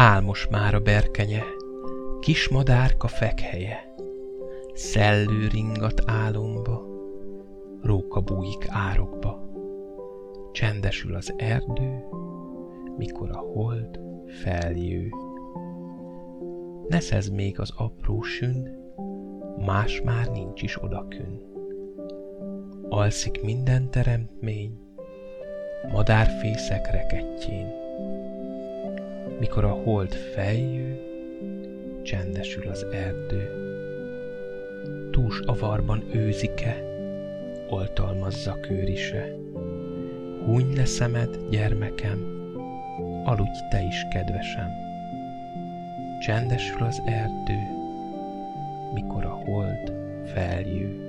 Álmos már a berkenye, kis madárka fekhelye, Szellő ringat álomba, róka bújik árokba. Csendesül az erdő, mikor a hold feljő. Neszez még az apró sün, más már nincs is odakün. Alszik minden teremtmény, madárfészek rekettjén. Mikor a hold feljő, csendesül az erdő. Tús avarban őzike, oltalmazza kőrise. Húny le szemed, gyermekem, aludj te is, kedvesem. Csendesül az erdő, mikor a hold feljő.